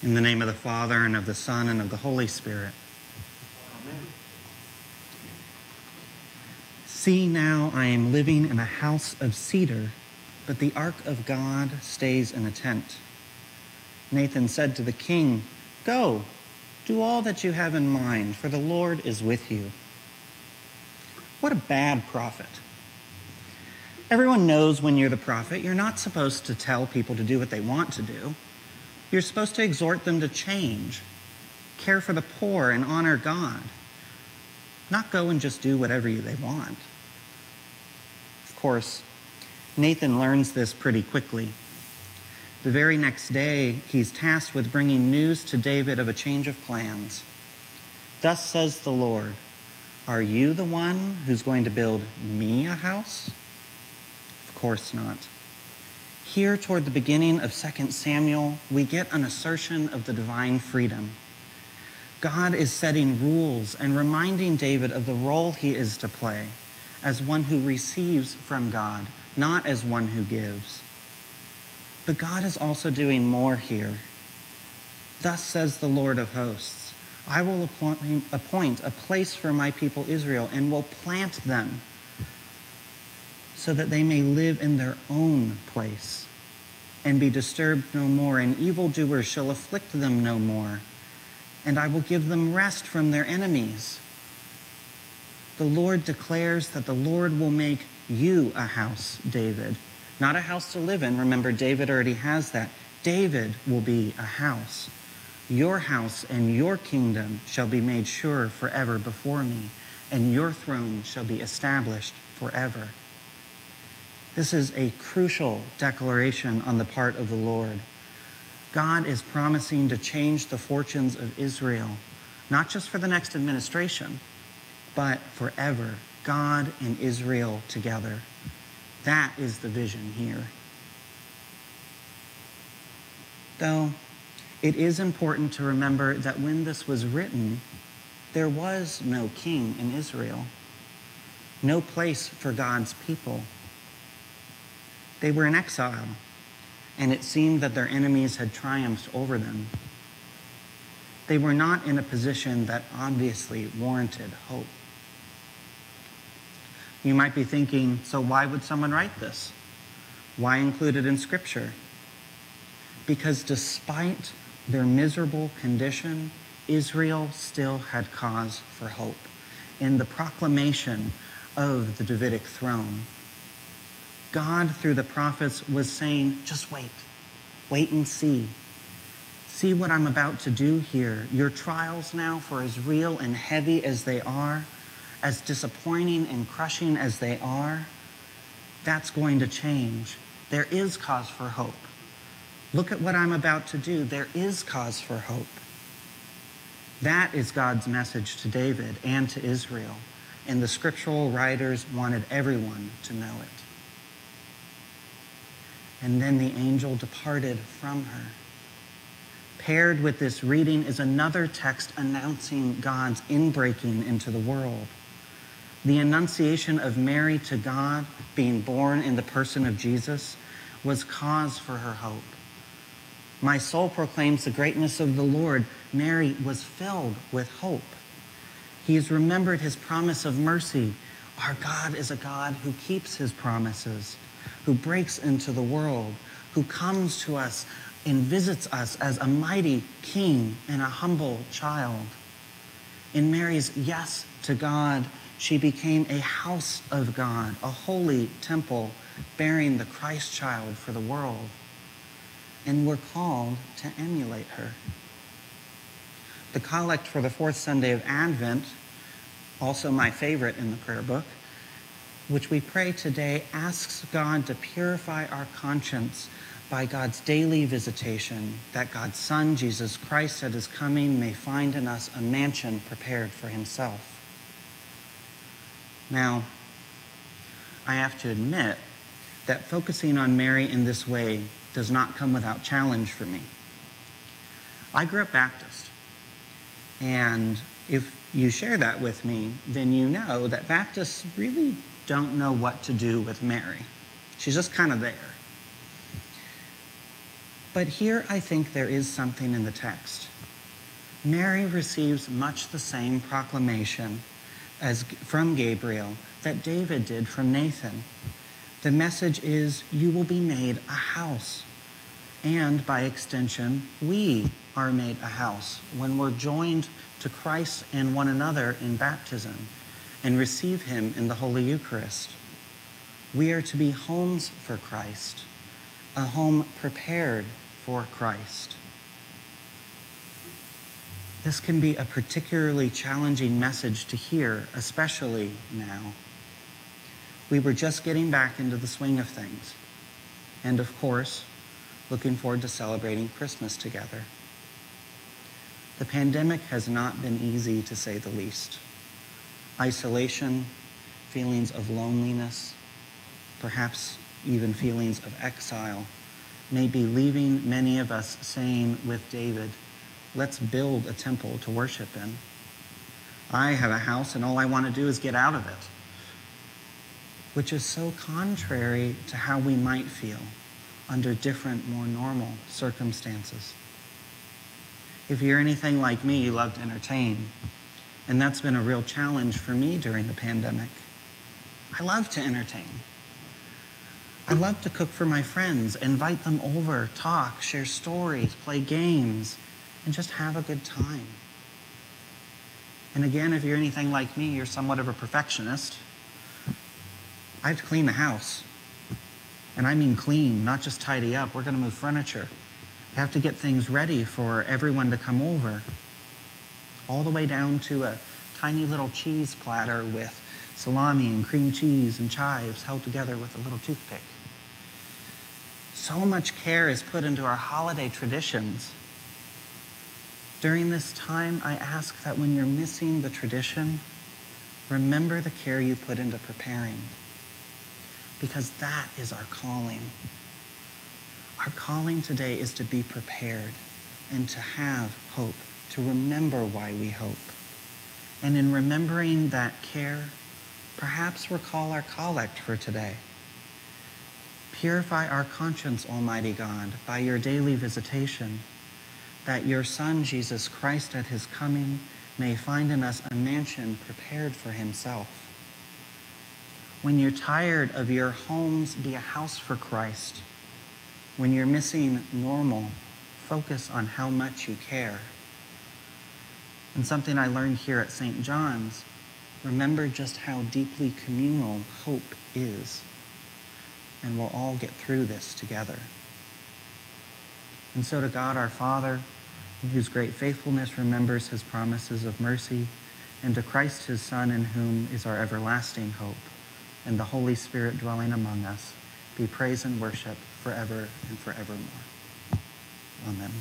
In the name of the Father, and of the Son, and of the Holy Spirit. Amen. See now, I am living in a house of cedar, but the ark of God stays in a tent. Nathan said to the king, Go, do all that you have in mind, for the Lord is with you. What a bad prophet. Everyone knows when you're the prophet, you're not supposed to tell people to do what they want to do. You're supposed to exhort them to change, care for the poor, and honor God. Not go and just do whatever they want. Of course, Nathan learns this pretty quickly. The very next day, he's tasked with bringing news to David of a change of plans. Thus says the Lord Are you the one who's going to build me a house? Of course not. Here, toward the beginning of 2 Samuel, we get an assertion of the divine freedom. God is setting rules and reminding David of the role he is to play as one who receives from God, not as one who gives. But God is also doing more here. Thus says the Lord of hosts I will appoint a place for my people Israel and will plant them so that they may live in their own place and be disturbed no more, and evildoers shall afflict them no more, and I will give them rest from their enemies. The Lord declares that the Lord will make you a house, David. Not a house to live in. Remember, David already has that. David will be a house. Your house and your kingdom shall be made sure forever before me, and your throne shall be established forever. This is a crucial declaration on the part of the Lord. God is promising to change the fortunes of Israel, not just for the next administration, but forever. God and Israel together. That is the vision here. Though it is important to remember that when this was written, there was no king in Israel, no place for God's people. They were in exile, and it seemed that their enemies had triumphed over them. They were not in a position that obviously warranted hope. You might be thinking, so why would someone write this? Why include it in Scripture? Because despite their miserable condition, Israel still had cause for hope in the proclamation of the Davidic throne. God, through the prophets, was saying, just wait, wait and see. See what I'm about to do here. Your trials now, for as real and heavy as they are, as disappointing and crushing as they are, that's going to change. There is cause for hope. Look at what I'm about to do. There is cause for hope. That is God's message to David and to Israel. And the scriptural writers wanted everyone to know it. And then the angel departed from her. Paired with this reading is another text announcing God's inbreaking into the world. The annunciation of Mary to God, being born in the person of Jesus, was cause for her hope. My soul proclaims the greatness of the Lord. Mary was filled with hope. He has remembered his promise of mercy. Our God is a God who keeps his promises who breaks into the world, who comes to us and visits us as a mighty king and a humble child. In Mary's yes to God, she became a house of God, a holy temple bearing the Christ child for the world. And we're called to emulate her. The collect for the fourth Sunday of Advent, also my favorite in the prayer book, which we pray today asks God to purify our conscience by God's daily visitation, that God's Son, Jesus Christ, at his coming, may find in us a mansion prepared for himself. Now, I have to admit that focusing on Mary in this way does not come without challenge for me. I grew up Baptist, and if you share that with me, then you know that Baptists really don't know what to do with Mary. She's just kind of there. But here I think there is something in the text. Mary receives much the same proclamation as from Gabriel that David did from Nathan. The message is you will be made a house. And by extension, we are made a house when we're joined to Christ and one another in baptism and receive him in the Holy Eucharist. We are to be homes for Christ, a home prepared for Christ. This can be a particularly challenging message to hear, especially now. We were just getting back into the swing of things. And of course, looking forward to celebrating Christmas together. The pandemic has not been easy, to say the least. Isolation, feelings of loneliness, perhaps even feelings of exile, may be leaving many of us saying with David, let's build a temple to worship in. I have a house and all I want to do is get out of it, which is so contrary to how we might feel under different, more normal circumstances. If you're anything like me, you love to entertain. And that's been a real challenge for me during the pandemic. I love to entertain. I love to cook for my friends, invite them over, talk, share stories, play games, and just have a good time. And again, if you're anything like me, you're somewhat of a perfectionist. I have to clean the house. And I mean clean, not just tidy up. We're going to move furniture. I have to get things ready for everyone to come over. All the way down to a tiny little cheese platter with salami and cream cheese and chives held together with a little toothpick. So much care is put into our holiday traditions. During this time, I ask that when you're missing the tradition, remember the care you put into preparing because that is our calling. Our calling today is to be prepared and to have hope, to remember why we hope. And in remembering that care, perhaps recall our collect for today. Purify our conscience, Almighty God, by your daily visitation, that your Son, Jesus Christ, at his coming, may find in us a mansion prepared for himself. When you're tired of your homes, be a house for Christ. When you're missing normal, focus on how much you care. And something I learned here at St. John's, remember just how deeply communal hope is. And we'll all get through this together. And so to God our Father, whose great faithfulness remembers his promises of mercy, and to Christ his Son, in whom is our everlasting hope and the Holy Spirit dwelling among us, be praise and worship forever and forevermore. Amen.